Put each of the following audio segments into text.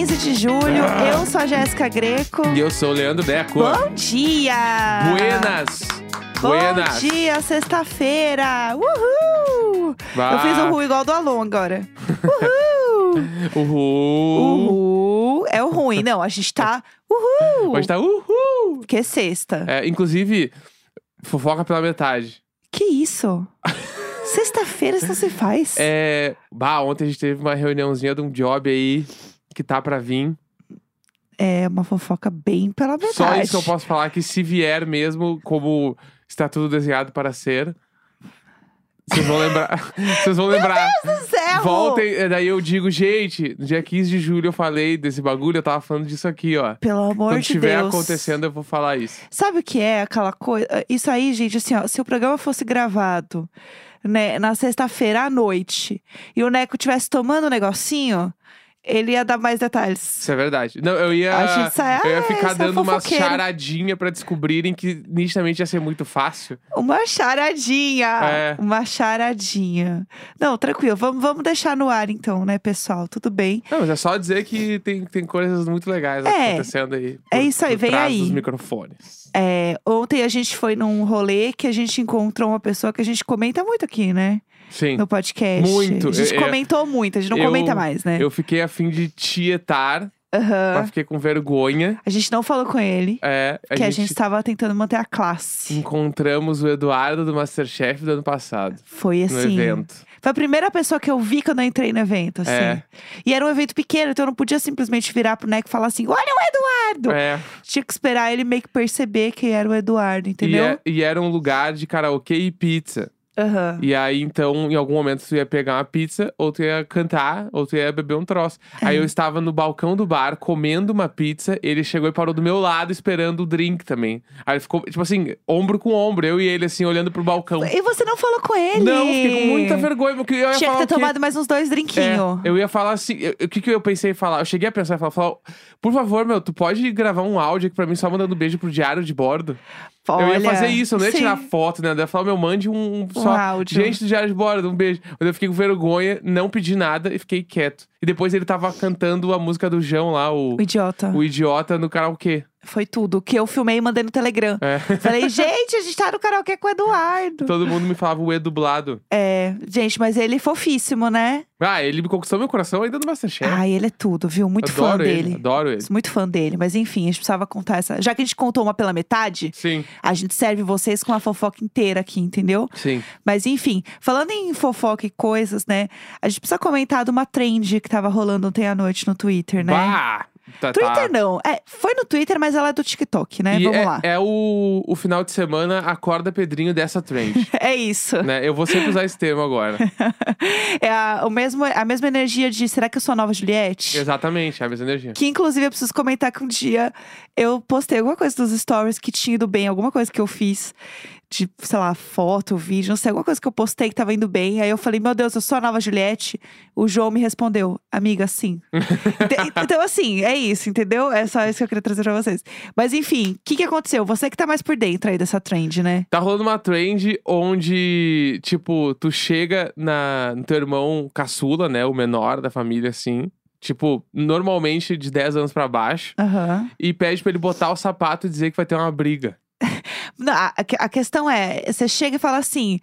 15 de julho. Eu sou a Jéssica Greco. E eu sou o Leandro Deco. Bom dia! Buenas! Bom Buenas! dia, sexta-feira! Uhul! Bah. Eu fiz o Ru igual do Alon agora. Uhul! Uhul! Uhul! É o ruim, não. A gente tá. Uhul! Hoje tá uhul! Porque é sexta. É, inclusive, fofoca pela metade. Que isso? Sexta-feira isso não se faz. É. Bah, ontem a gente teve uma reuniãozinha de um job aí que tá pra vir. É uma fofoca bem pela metade. Só isso que eu posso falar que se vier mesmo, como está tudo desenhado para ser. Vocês vão lembrar. Vocês vão lembrar. Zé, Voltem, é, daí eu digo, gente, no dia 15 de julho eu falei desse bagulho, eu tava falando disso aqui, ó. Pelo amor Quando de estiver Deus. acontecendo, eu vou falar isso. Sabe o que é aquela coisa? Isso aí, gente, assim, ó, se o programa fosse gravado né, na sexta-feira à noite e o Neco tivesse tomando um negocinho, ele ia dar mais detalhes. Isso é verdade. Não, eu ia. Eu ia "Ah, ficar é dando uma fofoqueiro." charadinha pra descobrirem que nitidamente ia ser muito fácil. Uma charadinha! É. Uma charadinha. Não, tranquilo, vamos, vamos deixar no ar então, né, pessoal? Tudo bem. Não, mas é só dizer que tem, tem coisas muito legais É. acontecendo aí. É isso aí, por vem aí. dos microfones. É, ontem a gente foi num rolê que a gente encontrou uma pessoa que a gente comenta muito aqui, né? Sim. No podcast. Muito. A gente Eu- comentou muito, a gente não eu- comenta mais, né? Eu fiquei a fim de tietar, Aham. mas fiquei com vergonha. A gente não falou com ele. É, a que a gente gente estava tentando manter a classe. encontramos o Eduardo do Masterchef do ano passado. Foi No assim. evento. Foi a primeira pessoa que eu vi quando eu entrei no evento, assim. É. E era um evento pequeno, então eu não podia simplesmente virar pro Neco e falar assim: olha o Eduardo! É. Tinha que esperar ele meio que perceber que era o Eduardo, E, entendeu? é- e era um lugar de karaokê e pizza. Aham. E aí, então, em algum momento, tu ia pegar uma pizza, ou tu ia cantar, ou tu ia beber um troço. Aí É. eu estava no balcão do bar, comendo uma pizza, ele chegou e parou do meu lado, esperando o drink também. Aí ele ficou, tipo assim, ombro com ombro, eu e ele, assim, olhando pro balcão. E você não falou com ele? Não, fiquei com muita vergonha, porque eu ia Tinha falar que ter tomado mais uns dois drinquinhos. É, eu ia falar assim, eu- o que, que eu pensei em falar? Eu cheguei a pensar em falar, falar, por favor, meu, tu pode gravar um áudio aqui pra mim só mandando beijo pro diário de bordo? Eu ia Olha, fazer isso, eu não ia sim. tirar foto, né? Eu ia falar, meu, mande um, um só. áudio. Gente do diário de bordo, um beijo. Mas eu fiquei com vergonha, não pedi nada e fiquei quieto. E depois ele tava cantando a música do João lá, o, O idiota. o idiota no karaokê. Foi tudo. Que eu filmei e mandei no Telegram. É. Falei, gente, a gente tá no karaokê com o Eduardo. Todo mundo me falava o E dublado. É, gente, mas ele é fofíssimo, né? Ah, ele me conquistou meu coração ainda no Masterchef. Ai, ele é tudo, viu? Muito fã adoro ele, dele. adoro ele. Sou muito fã dele, mas enfim, a gente precisava contar essa. Já que a gente contou uma pela metade, Sim, a gente serve vocês com a fofoca inteira aqui, entendeu? sim. Mas enfim, falando em fofoca e coisas, né? A gente precisa comentar de uma trend que tava rolando ontem à noite no Twitter, né? Bah! Tá, tá. Twitter não. É, foi no Twitter, mas ela é do TikTok, né? E Vamos é, lá. é o, o final de semana, acorda Pedrinho dessa trend. É isso. né? Eu vou sempre usar esse termo agora. É a, o mesmo, a mesma energia de será que eu sou a nova Juliette? Exatamente, é a mesma energia. Que inclusive eu preciso comentar que um dia eu postei alguma coisa dos stories que tinha ido bem, alguma coisa que eu fiz. De, sei lá, foto, vídeo, não sei, alguma coisa que eu postei que tava indo bem. Aí eu falei, meu Deus, eu sou a nova Juliette. O João me respondeu, amiga, sim. Então, assim, é isso, entendeu? É só isso que eu queria trazer pra vocês. Mas enfim, o que, que aconteceu? Você que tá mais por dentro aí dessa trend, né? Tá rolando uma trend onde, tipo, tu chega na, no teu irmão caçula, né? O menor da família, assim. Tipo, normalmente de 10 anos pra baixo. Aham. E pede pra ele botar o sapato e dizer que vai ter uma briga. Não, a, a que- a questão é, você chega e fala assim.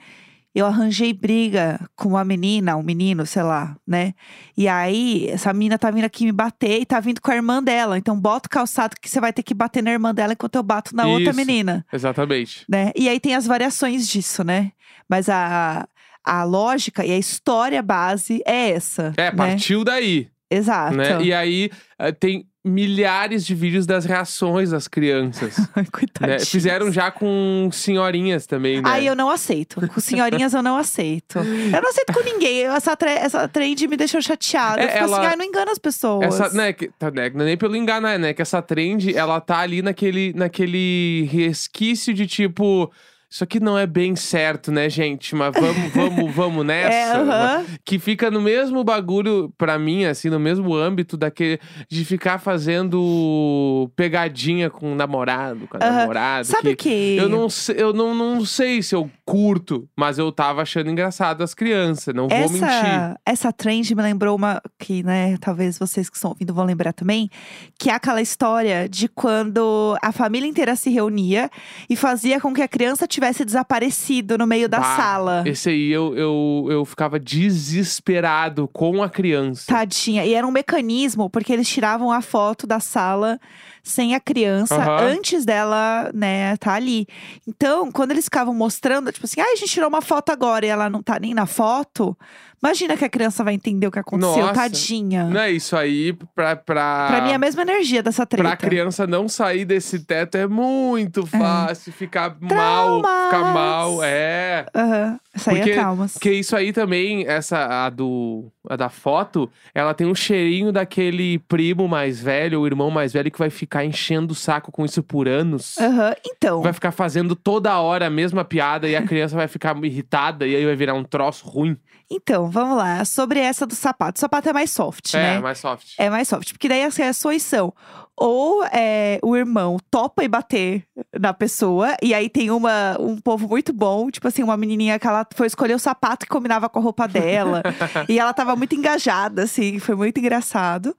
Eu arranjei briga com uma menina, um menino, sei lá, né? E aí, essa menina tá vindo aqui me bater e tá vindo com a irmã dela. Então, bota o calçado que você vai ter que bater na irmã dela enquanto eu bato na outra Isso. menina, Exatamente. né? E aí tem as variações disso, né? Mas a, a lógica e a história base é essa. É, né? partiu daí, Exato. né? E aí eh, tem milhares de vídeos das reações das crianças. né? Fizeram já com senhorinhas também, né? Aí eu não aceito. Com senhorinhas eu não aceito. Eu não aceito com ninguém. Essa, tre- essa trend me deixou chateada. É, eu fico assim, ela- ai, não engana as pessoas. Essa, né, que, tá, né, não é nem pelo enganar, né? Que essa trend, ela tá ali naquele, naquele resquício de tipo. Isso aqui não é bem certo, né, gente? Mas vamos, vamos, vamos nessa. É, aham. Que fica no mesmo bagulho, pra mim, assim, no mesmo âmbito daquele de ficar fazendo pegadinha com o namorado, com a Aham. namorada. Sabe que que. eu não, sei- eu não, não sei se eu curto, mas eu tava achando engraçado as crianças, não vou mentir. Essa, essa trend me lembrou uma que, né, talvez vocês que estão ouvindo vão lembrar também, que é aquela história de quando a família inteira se reunia e fazia com que a criança tivesse desaparecido no meio da Bah, sala. Esse aí eu, eu, eu ficava desesperado com a criança. Tadinha. E era um mecanismo, porque eles tiravam a foto da sala sem a criança Aham. antes dela, né, tá ali. Então, quando eles ficavam mostrando, tipo assim, ah, a gente tirou uma foto agora e ela não tá nem na foto, imagina que a criança vai entender o que aconteceu, Nossa. tadinha. Não é isso aí pra. Pra, Pra mim é a mesma energia dessa treta. pra criança não sair desse teto é muito fácil. Ficar mal, ficar Traumas. mal. É. Aham. Isso aí Porque- é traumas. Porque isso aí também, essa a do a da foto, ela tem um cheirinho daquele primo mais velho, o irmão mais velho que vai ficar enchendo o saco com isso por anos. Aham. Então, Vai ficar fazendo toda hora a mesma piada e a criança vai ficar irritada e aí vai virar um troço ruim. Então, vamos lá. Sobre essa do sapato. O sapato é mais soft, é, né? mais soft. É mais soft. Porque daí as reações são: ou é, o irmão topa e bater na pessoa, e aí tem uma, um povo muito bom, tipo assim, uma menininha que ela foi escolher o sapato que combinava com a roupa dela, e ela tava muito engajada, assim, foi muito engraçado.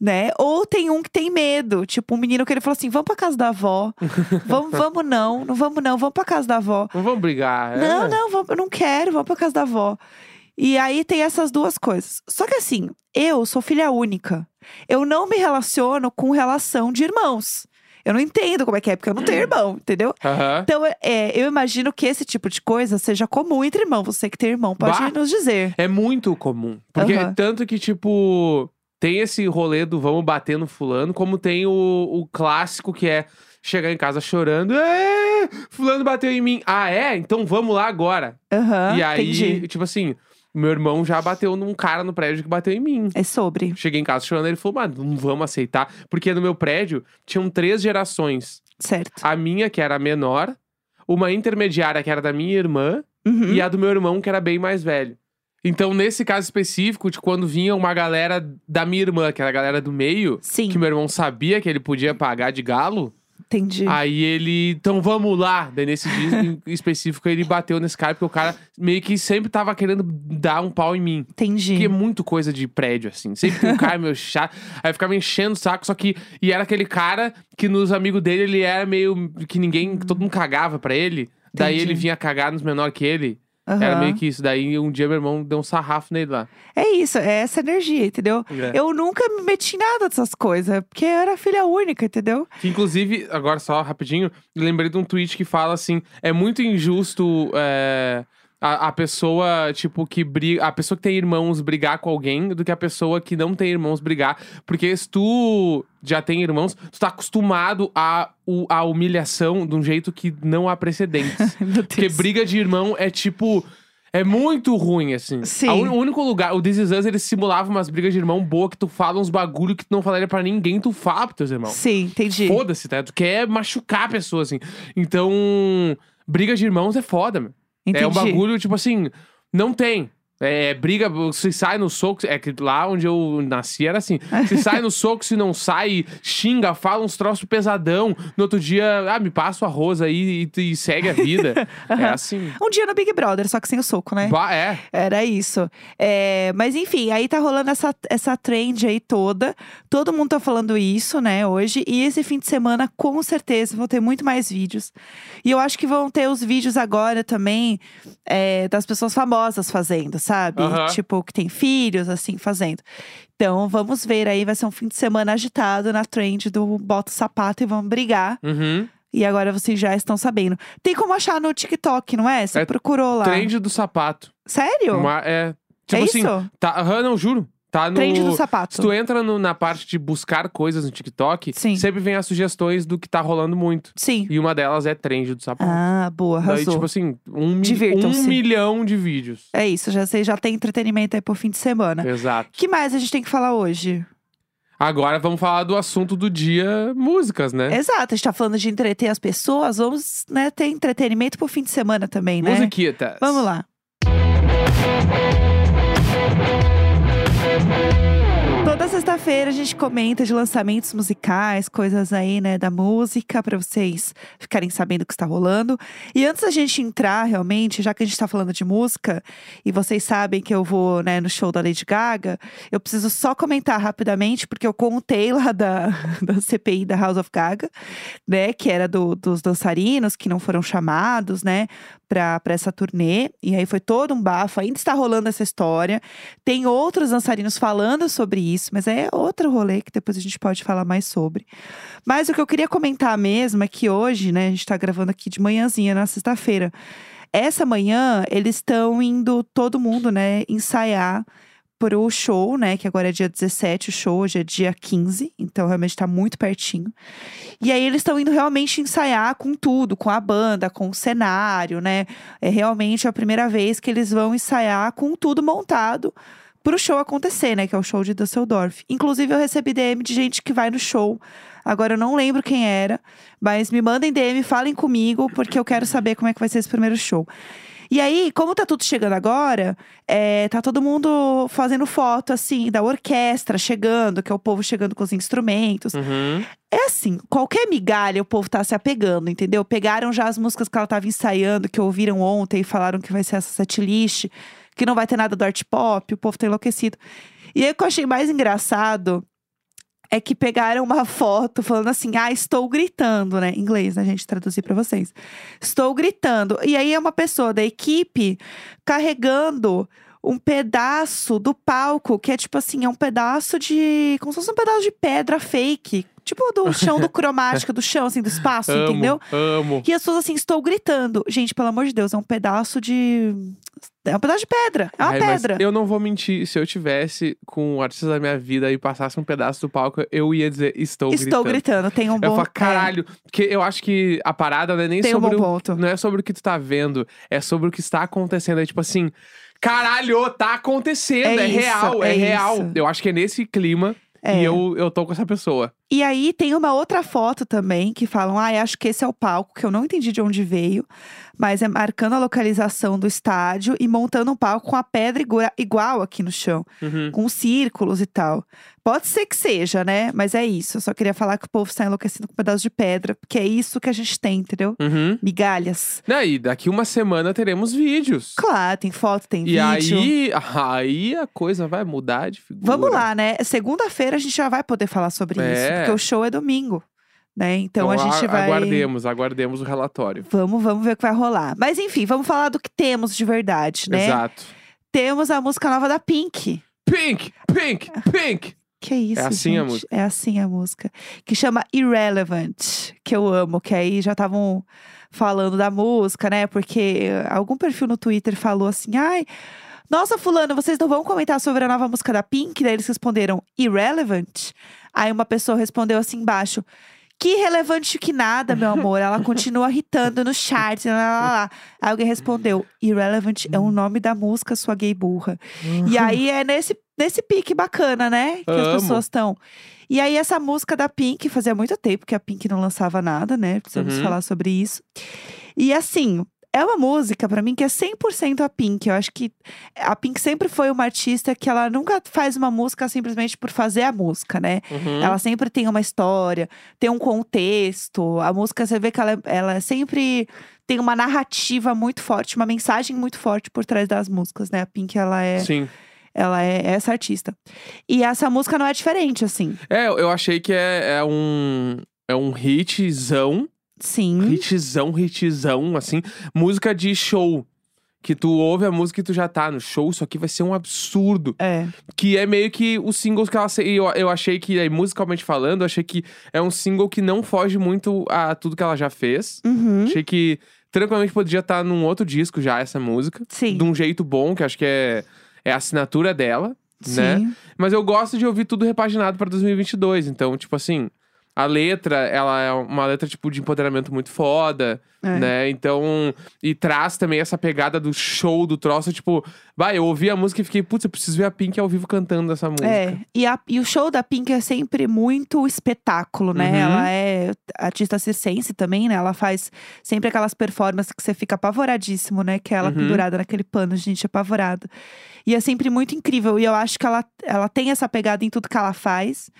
Né? Ou tem um que tem medo, tipo um menino que ele falou assim: vamos pra casa da avó. Vamos, vamos não, não vamos não, vamos pra casa da avó. Não vamos brigar. é. Não, não, vamos, eu não quero, vamos pra casa da avó. E aí tem essas duas coisas. Só que assim, eu sou filha única. Eu não me relaciono com relação de irmãos. Eu não entendo como é que é, porque eu não tenho irmão, entendeu? Aham. Então, é, eu imagino que esse tipo de coisa seja comum entre irmãos. Você que tem irmão pode Bah. nos dizer. É muito comum. Porque Aham. tanto que, tipo, tem esse rolê do vamos bater no fulano, como tem o, o clássico que é chegar em casa chorando. Fulano bateu em mim. Ah, é? Então vamos lá agora. Aham, e aí, entendi. tipo assim, meu irmão já bateu num cara no prédio que bateu em mim. É sobre. Cheguei em casa chorando, ele falou, mas não vamos aceitar. Porque no meu prédio tinham três gerações. Certo. A minha, que era a menor, uma intermediária, que era da minha irmã, Uhum. e a do meu irmão, que era bem mais velho. Então, nesse caso específico, de quando vinha uma galera da minha irmã, que era a galera do meio, Sim, que meu irmão sabia que ele podia pagar de galo, entendi. aí ele, então vamos lá. Daí nesse dia em específico, ele bateu nesse cara, porque o cara meio que sempre tava querendo dar um pau em mim. entendi. Porque é muito coisa de prédio, assim. Sempre tem um cara meio chato. Aí eu ficava enchendo o saco, só que. E era aquele cara que nos amigos dele, ele era meio. que ninguém. que todo mundo cagava pra ele. Daí Entendi. ele vinha cagar nos menor que ele. Era Aham. meio que isso. Daí um dia meu irmão deu um sarrafo nele lá. É isso, é essa energia, entendeu? É. Eu nunca me meti em nada dessas coisas, porque eu era filha única, entendeu? Que inclusive, agora só rapidinho, lembrei de um tweet que fala assim: é muito injusto. é, A, a pessoa, tipo, que briga. A pessoa que tem irmãos brigar com alguém do que a pessoa que não tem irmãos brigar. Porque se tu já tem irmãos, tu tá acostumado a, o- a humilhação de um jeito que não há precedentes. Porque briga de irmão é tipo. É muito ruim, assim. Sim. A O único lugar, o This Is Us, eles simulavam umas brigas de irmão boa que tu fala uns bagulho que tu não falaria pra ninguém, tu fala pros teus irmãos. Sim, entendi. Foda-se, tá? Tu quer machucar a pessoa, assim. Então, briga de irmãos é foda, meu. Entendi. É um bagulho, tipo assim, não tem. É, briga, se sai no soco. É que lá onde eu nasci era assim. Se sai no soco, se não sai, xinga, fala uns troços pesadão. No outro dia, ah, me passa o arroz aí e, e segue a vida. é assim. Um dia no Big Brother, só que sem o soco, né? Bah, é. Era isso. É, mas enfim, aí tá rolando essa, essa trend aí toda. Todo mundo tá falando isso, né, hoje. E esse fim de semana, com certeza, vão ter muito mais vídeos. E eu acho que vão ter os vídeos agora também é, das pessoas famosas fazendo, sabe? Aham. Tipo, que tem filhos, assim, fazendo. Então, vamos ver aí. Vai ser um fim de semana agitado na trend do bota o sapato e vamos brigar. Uhum. E agora vocês já estão sabendo. Tem como achar no TikTok, não é? Você É procurou lá. Trend do sapato. Sério? Uma- é. Tipo é assim, isso? tá. aham, não, juro. Tá no. Trend do sapato. Se tu entra no- na parte de buscar coisas no TikTok, Sim. sempre vem as sugestões do que tá rolando muito. Sim. E uma delas é trend do sapato. Ah, boa, Daí, arrasou. tipo assim, um, mi- um milhão de vídeos. É isso, já sei, já tem entretenimento aí pro fim de semana. O Exato. que mais a gente tem que falar hoje? Agora vamos falar do assunto do dia, músicas, né? Exato, a gente tá falando de entreter as pessoas, vamos né, ter entretenimento pro fim de semana também, né? Musiquitas. Vamos lá. Sexta-feira a gente comenta de lançamentos musicais, coisas aí, né, da música, pra vocês ficarem sabendo o que está rolando. E antes da gente entrar realmente, já que a gente tá falando de música, e vocês sabem que eu vou, né, no show da Lady Gaga, eu preciso só comentar rapidamente, porque eu contei lá da, da CPI da House of Gaga, né, que era do- dos dançarinos que não foram chamados, né, pra, essa turnê. E aí foi todo um bafo, ainda está rolando essa história. Tem outros dançarinos falando sobre isso, mas é outro rolê que depois a gente pode falar mais sobre. Mas o que eu queria comentar mesmo é que hoje, né, a gente tá gravando aqui de manhãzinha, na sexta-feira. Essa manhã, eles estão indo, todo mundo, né, ensaiar pro show, né, que agora é dia 17, o show hoje é dia 15, então realmente tá muito pertinho. E aí eles estão indo realmente ensaiar com tudo, com a banda, com o cenário, né? É realmente a primeira vez que eles vão ensaiar com tudo montado pro show acontecer, né? Que é o show de Düsseldorf. Inclusive, eu recebi DM de gente que vai no show. Agora eu não lembro quem era, mas me mandem DM, falem comigo, porque eu quero saber como é que vai ser esse primeiro show. E aí, como tá tudo chegando agora, é, tá todo mundo fazendo foto, assim, da orquestra chegando, que é o povo chegando com os instrumentos. Uhum. É assim, qualquer migalha o povo tá se apegando, entendeu? Pegaram já as músicas que ela tava ensaiando, que ouviram ontem e falaram que vai ser essa setlist, que não vai ter nada do art pop, o povo tá enlouquecido. E aí o que eu achei mais engraçado é que pegaram uma foto falando assim: "Ah, estou gritando", né? Em inglês, né, gente, traduzir pra vocês. Estou gritando. E aí é uma pessoa da equipe carregando um pedaço do palco, que é tipo assim, é um pedaço de. Como se fosse um pedaço de pedra fake. Tipo do chão do cromática, do chão, assim, do espaço, amo, entendeu? amo. E as pessoas assim, estou gritando. Gente, pelo amor de Deus, é um pedaço de. É um pedaço de pedra. É uma Ai, pedra. eu não vou mentir, se eu tivesse com o artista da minha vida e passasse um pedaço do palco, eu ia dizer, estou, Estou gritando. gritando, tem um bom. Eu falo, é, caralho, porque eu acho que a parada não é nem tem um sobre bom o, ponto. não é sobre o que tu tá vendo, é sobre o que está acontecendo. É tipo assim, caralho, tá acontecendo, É é, isso, real, é, é real. Eu acho que é nesse clima É. e eu, eu tô com essa pessoa. E aí tem uma outra foto também que falam: ah, acho que esse é o palco, que eu não entendi de onde veio, mas é marcando a localização do estádio e montando um palco com a pedra igua- igual aqui no chão, Uhum. com círculos e tal. Pode ser que seja, né? Mas é isso. Eu só queria falar que o povo está enlouquecendo com um pedaço de pedra, porque é isso que a gente tem, entendeu? Uhum. Migalhas. E daqui uma semana teremos vídeos. Claro, tem foto, tem E vídeo. aí, aí a coisa vai mudar de figura. Vamos lá, né? Segunda-feira a gente já vai poder falar sobre isso, É. porque o show é domingo, né? Então, a gente a- vai. Aguardemos, aguardemos o relatório. Vamos, vamos ver o que vai rolar. Mas enfim, vamos falar do que temos de verdade, né? Exato. Temos a música nova da Pink. Pink, pink, pink. Que isso, É assim a gente? música. É assim a música. Que chama Irrelevant, que eu amo, que aí já estavam falando da música, né? Porque algum perfil no Twitter falou assim: ai, nossa, Fulano, vocês não vão comentar sobre a nova música da Pink? Daí eles responderam: Irrelevant? Aí uma pessoa respondeu assim embaixo. Que relevante que nada, meu amor. Ela continua irritando no chat. Lá, lá, lá. Aí alguém respondeu: Irrelevant é o nome da música, sua gay burra. E aí é nesse, nesse pique bacana, né? Que as Amo. pessoas estão. E aí, essa música da Pink, fazia muito tempo que a Pink não lançava nada, né? Precisamos Uhum. falar sobre isso. E assim, é uma música pra mim que é 100% a Pink. Eu acho que a Pink sempre foi uma artista que ela nunca faz uma música simplesmente por fazer a música, né? Uhum. Ela sempre tem uma história, tem um contexto. A música, você vê que ela, ela sempre tem uma narrativa muito forte, uma mensagem muito forte por trás das músicas, né? A Pink, ela é, Sim. ela é essa artista. E essa música não é diferente, assim. É, eu achei que é, é um. É um hitzão. Sim. Hitzão, hitzão, assim. Música de show. Que tu ouve a música e tu já tá no show, isso aqui vai ser um absurdo. É. Que é meio que os singles que ela. Eu, eu achei que, aí, musicalmente falando, eu achei que é um single que não foge muito a tudo que ela já fez. Uhum. Achei que tranquilamente podia estar num outro disco já, essa música. Sim. De um jeito bom, que acho que é, é a assinatura dela, né? Sim. Mas eu gosto de ouvir tudo repaginado pra 2022. Então, tipo assim, A letra, ela é uma letra, tipo, de empoderamento muito foda, É. né? Então, e traz também essa pegada do show, do troço, tipo, vai, eu ouvi a música e fiquei, putz, eu preciso ver a Pink ao vivo cantando essa música. É, e, a- e o show da Pink é sempre muito espetáculo, né? Uhum. Ela é artista circense também, né? Ela faz sempre aquelas performances que você fica apavoradíssimo, né? Que é ela Uhum. pendurada naquele pano, gente, apavorada. E é sempre muito incrível. E eu acho que ela, ela tem essa pegada em tudo que ela faz.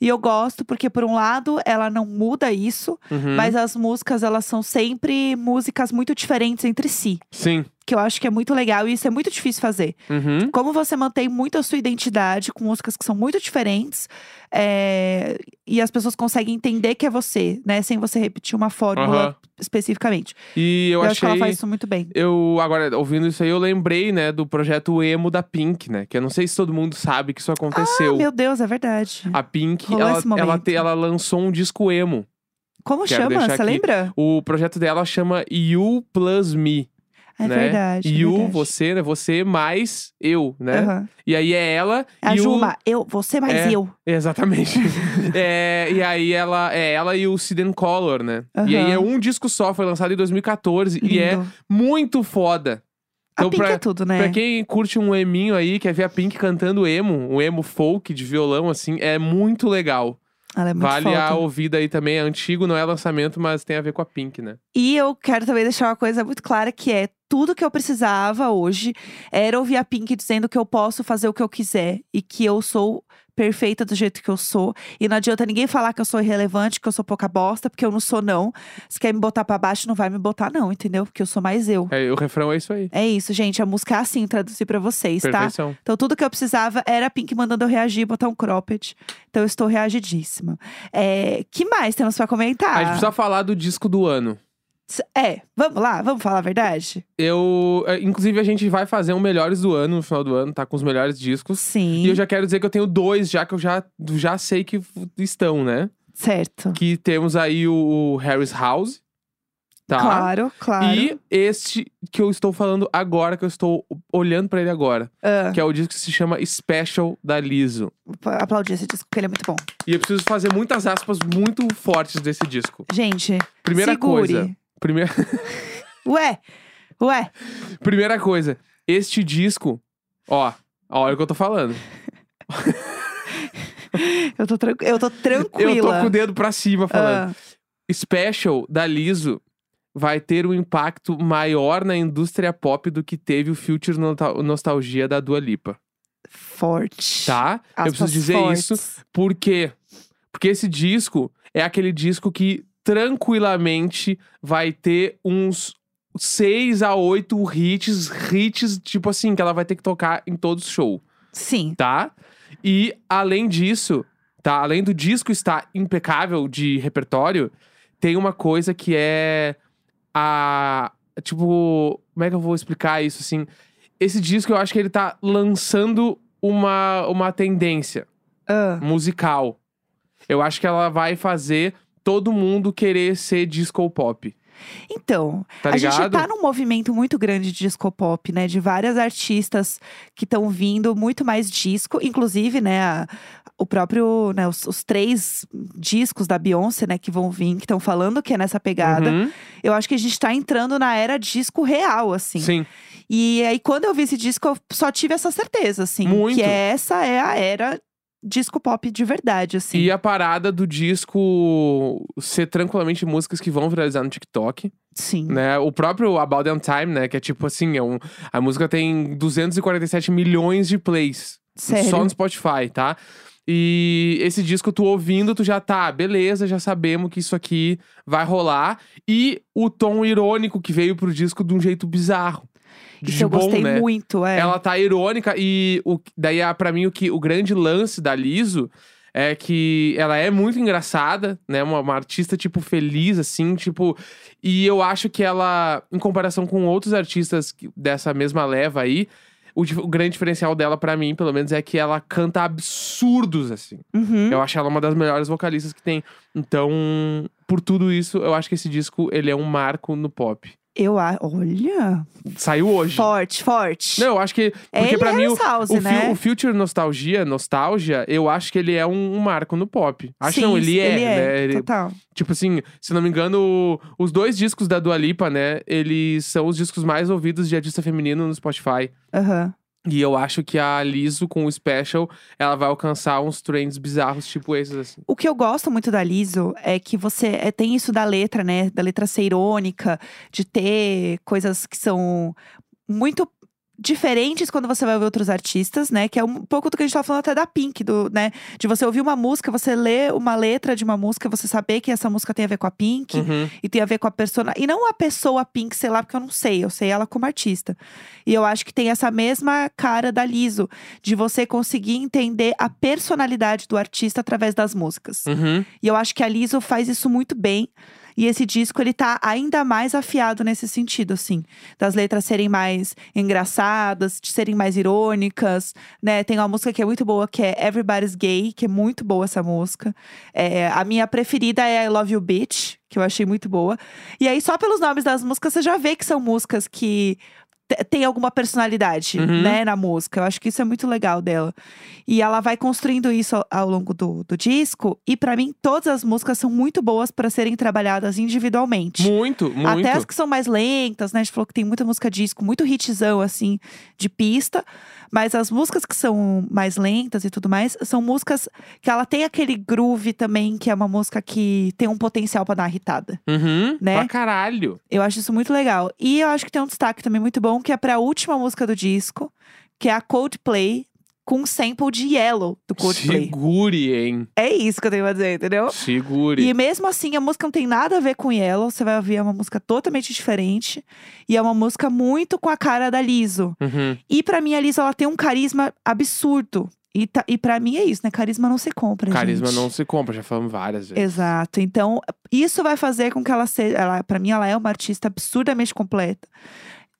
E eu gosto porque, por um lado, ela não muda isso, Uhum. mas as músicas, elas são sempre músicas muito diferentes entre si. Sim. Que eu acho que é muito legal e isso é muito difícil fazer. Uhum. Como você mantém muito a sua identidade com músicas que são muito diferentes é, e as pessoas conseguem entender que é você, né? Sem você repetir uma fórmula Aham. especificamente. E eu, Eu, acho que achei. ela faz isso muito bem. Eu, agora, ouvindo isso aí, eu lembrei, né, do projeto emo da Pink, né? Que eu não sei se todo mundo sabe que isso aconteceu. Ah, meu Deus, é verdade. A Pink, Rolou ela, ela, te- ela lançou um disco emo. Como quero chama? Você lembra? O projeto dela chama You Plus Me. É né? verdade. é You, verdade. você, né? Você mais eu, né? Aham. E aí é ela A e Juma, eu, você mais É. eu. o... Exatamente. É, e aí ela é ela e o Sid Color, né? E aí é um disco só, foi lançado em 2014 e é Lindo. muito foda. A Então, Pink pra- é tudo, né? Pra quem curte um eminho aí, quer ver a Pink cantando emo, um emo folk de violão, assim, é muito legal. Ela é muito vale a foda. ouvida aí também. É antigo, não é lançamento, mas tem a ver com a Pink, né? E eu quero também deixar uma coisa muito clara que é tudo que eu precisava hoje era ouvir a Pink dizendo que eu posso fazer o que eu quiser e que eu sou perfeita do jeito que eu sou. E não adianta ninguém falar que eu sou irrelevante, que eu sou pouca bosta, porque eu não sou não. Se quer me botar pra baixo, não vai me botar não, entendeu? Porque eu sou mais eu. É, o refrão é isso aí. É isso, gente. A música é assim, traduzir pra vocês, tá? Perfeição. Então, tudo que eu precisava era a Pink mandando eu reagir, botar um cropped. Então, eu estou reagidíssima. É, que mais temos pra comentar? A gente precisa falar do disco do ano. É, vamos lá, vamos falar a verdade? Eu. é, Inclusive, a gente vai fazer um Melhores do Ano no final do ano, tá? Com os melhores discos. Sim, E eu já quero dizer que eu tenho dois, já que eu já, já sei que estão, né? certo. Que temos aí o Harry's House. Tá? Claro, claro. E este que eu estou falando agora, que eu estou olhando pra ele agora. Ah, Que é o disco que se chama Special da Liso. aplaudir esse disco, porque ele é muito bom. E eu preciso fazer muitas aspas muito fortes desse disco. Gente, Primeira segure. coisa. Primeira, Ué, ué. primeira coisa. Este disco, ó, olha o que eu tô falando. Eu tô, tran- eu tô Eu tranquila. tô com o dedo pra cima falando. Ah, Special da Liso vai ter um impacto maior na indústria pop do que teve o Future Nostalgia da Dua Lipa. forte. Tá? eu Aspas preciso dizer fortes. isso Por quê? Porque esse disco é aquele disco que tranquilamente vai ter uns seis a oito hits, hits, tipo assim, que ela vai ter que tocar em todo show, Sim. tá? E além disso, tá? Além do disco estar impecável de repertório, tem uma coisa que é a. Tipo, como é que eu vou explicar isso assim? Esse disco eu acho que ele tá lançando uma, uma tendência Ah, musical. Eu acho que ela vai fazer todo mundo querer ser disco pop. Então, Tá a gente tá num movimento muito grande de disco pop, né? De várias artistas que estão vindo muito mais disco, inclusive, né? a- o próprio, né? Os, os três discos da Beyoncé, né? Que vão vir, que estão falando que é nessa pegada. Uhum, Eu acho que a gente tá entrando na era disco real, assim. Sim. E aí, quando eu vi esse disco, eu só tive essa certeza, assim. Muito. Que essa é a era disco pop de verdade, assim. E a parada do disco ser tranquilamente músicas que vão viralizar no TikTok, Sim. né? O próprio About Damn Time, né? Que é tipo assim, é um, a música tem 247 milhões de plays. Sério? Só no Spotify, tá? E esse disco, tu ouvindo, tu já tá, beleza, já sabemos que isso aqui vai rolar. E o tom irônico que veio pro disco de um jeito bizarro. Isso De eu bom, gostei né? muito, é. Ela tá irônica e o, daí, ah, pra mim, o, que, o grande lance da Liso é que ela é muito engraçada, né? Uma, uma artista, tipo, feliz, assim, tipo... E eu acho que ela, em comparação com outros artistas dessa mesma leva aí, o, o grande diferencial dela, pra mim, pelo menos, é que ela canta absurdos, assim. Uhum. Eu acho ela uma das melhores vocalistas que tem. Então, por tudo isso, eu acho que esse disco, ele é um marco no pop. Eu acho. Olha. Saiu hoje. Forte, forte. Não, eu acho que. É Porque ele pra e mim, o, Styles, o, né? o Future Nostalgia, Nostalgia, eu acho que ele é um, um marco no pop. Acho Sim, não, ele é, ele é. né? Ele- Total. tipo assim, se não me engano, os dois discos da Dua Lipa, né? Eles são os discos mais ouvidos de artista feminino no Spotify. Aham. E eu acho que a Liso, com o Special, ela vai alcançar uns trends bizarros, tipo esses, assim. O que eu gosto muito da Liso é que você é, tem isso da letra, né? Da letra ser irônica, de ter coisas que são muito diferentes quando você vai ouvir outros artistas, né? Que é um pouco do que a gente tava falando até da Pink, do, né? De você ouvir uma música, você ler uma letra de uma música, você saber que essa música tem a ver com a Pink Uhum. e tem a ver com a persona. E não a pessoa Pink, sei lá, porque eu não sei, eu sei ela como artista. E eu acho que tem essa mesma cara da Liso, de você conseguir entender a personalidade do artista através das músicas. Uhum. E eu acho que a Lizzo faz isso muito bem. E esse disco, ele tá ainda mais afiado nesse sentido, assim. Das letras serem mais engraçadas, de serem mais irônicas, né? Tem uma música que é muito boa, que é Everybody's Gay, que é muito boa essa música. É, a minha preferida é I Love You Bitch, que eu achei muito boa. E aí, só pelos nomes das músicas, você já vê que são músicas que tem alguma personalidade, Uhum. né, na música. Eu acho que isso é muito legal dela. E ela vai construindo isso ao, ao longo do, do disco. E pra mim, todas as músicas são muito boas pra serem trabalhadas individualmente. Muito, muito. Até as que são mais lentas, né? A gente falou que tem muita música disco, muito hitzão, assim, de pista. Mas as músicas que são mais lentas e tudo mais, são músicas que ela tem aquele groove também, que é uma música que tem um potencial pra dar irritada. Uhum. né? Pra caralho. Eu acho isso muito legal. E eu acho que tem um destaque também muito bom, que é pra última música do disco, que é a Coldplay, com um sample de Yellow do Coldplay. Segure, hein? É isso que eu tenho pra dizer, entendeu? Segure. E mesmo assim, a música não tem nada a ver com Yellow. Você vai ouvir é uma música totalmente diferente. E é uma música muito com a cara da Liso. Uhum. E pra mim, a Liso, ela tem um carisma absurdo. E, tá, e pra mim é isso, né? Carisma não se compra, Carisma gente. não se compra, já falamos várias vezes. Exato. Então, isso vai fazer com que ela seja. Ela, pra mim, ela é uma artista absurdamente completa.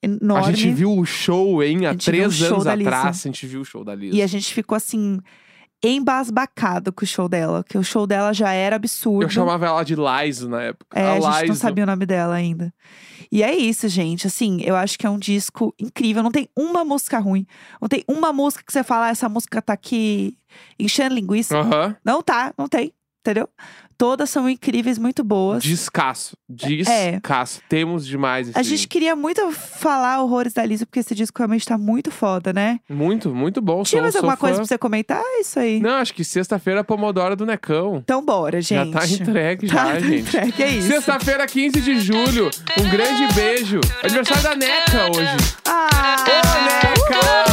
Enorme. A gente viu o show, hein? Há A gente três anos atrás, a gente viu o show da Lisa. E a gente ficou assim, embasbacado com o show dela. Que o show dela já era absurdo. Eu chamava ela de Liza na época. É, a, gente não Liza. sabia o nome dela ainda. E é isso, gente. Assim, eu acho que é um disco incrível. Não tem uma música ruim. Não tem uma música que você fala, "Ah, essa música tá aqui enchendo linguiça. Não tá, não tem. Entendeu? Todas são incríveis, muito boas. Descasso. Descasso. Temos demais esse É. A gente queria muito falar horrores da Lisa, porque esse disco realmente tá muito foda, né? Muito, muito bom. Tinha sou, mais alguma coisa fã. pra você comentar? É isso aí. Não, acho que sexta-feira é Pomodoro do Necão. Então bora, gente. Já tá entregue Tá, já, tá gente. entregue, é isso. Sexta-feira, 15 de julho. Um grande beijo. Aniversário da Neca hoje. Ah! Ô, Neca!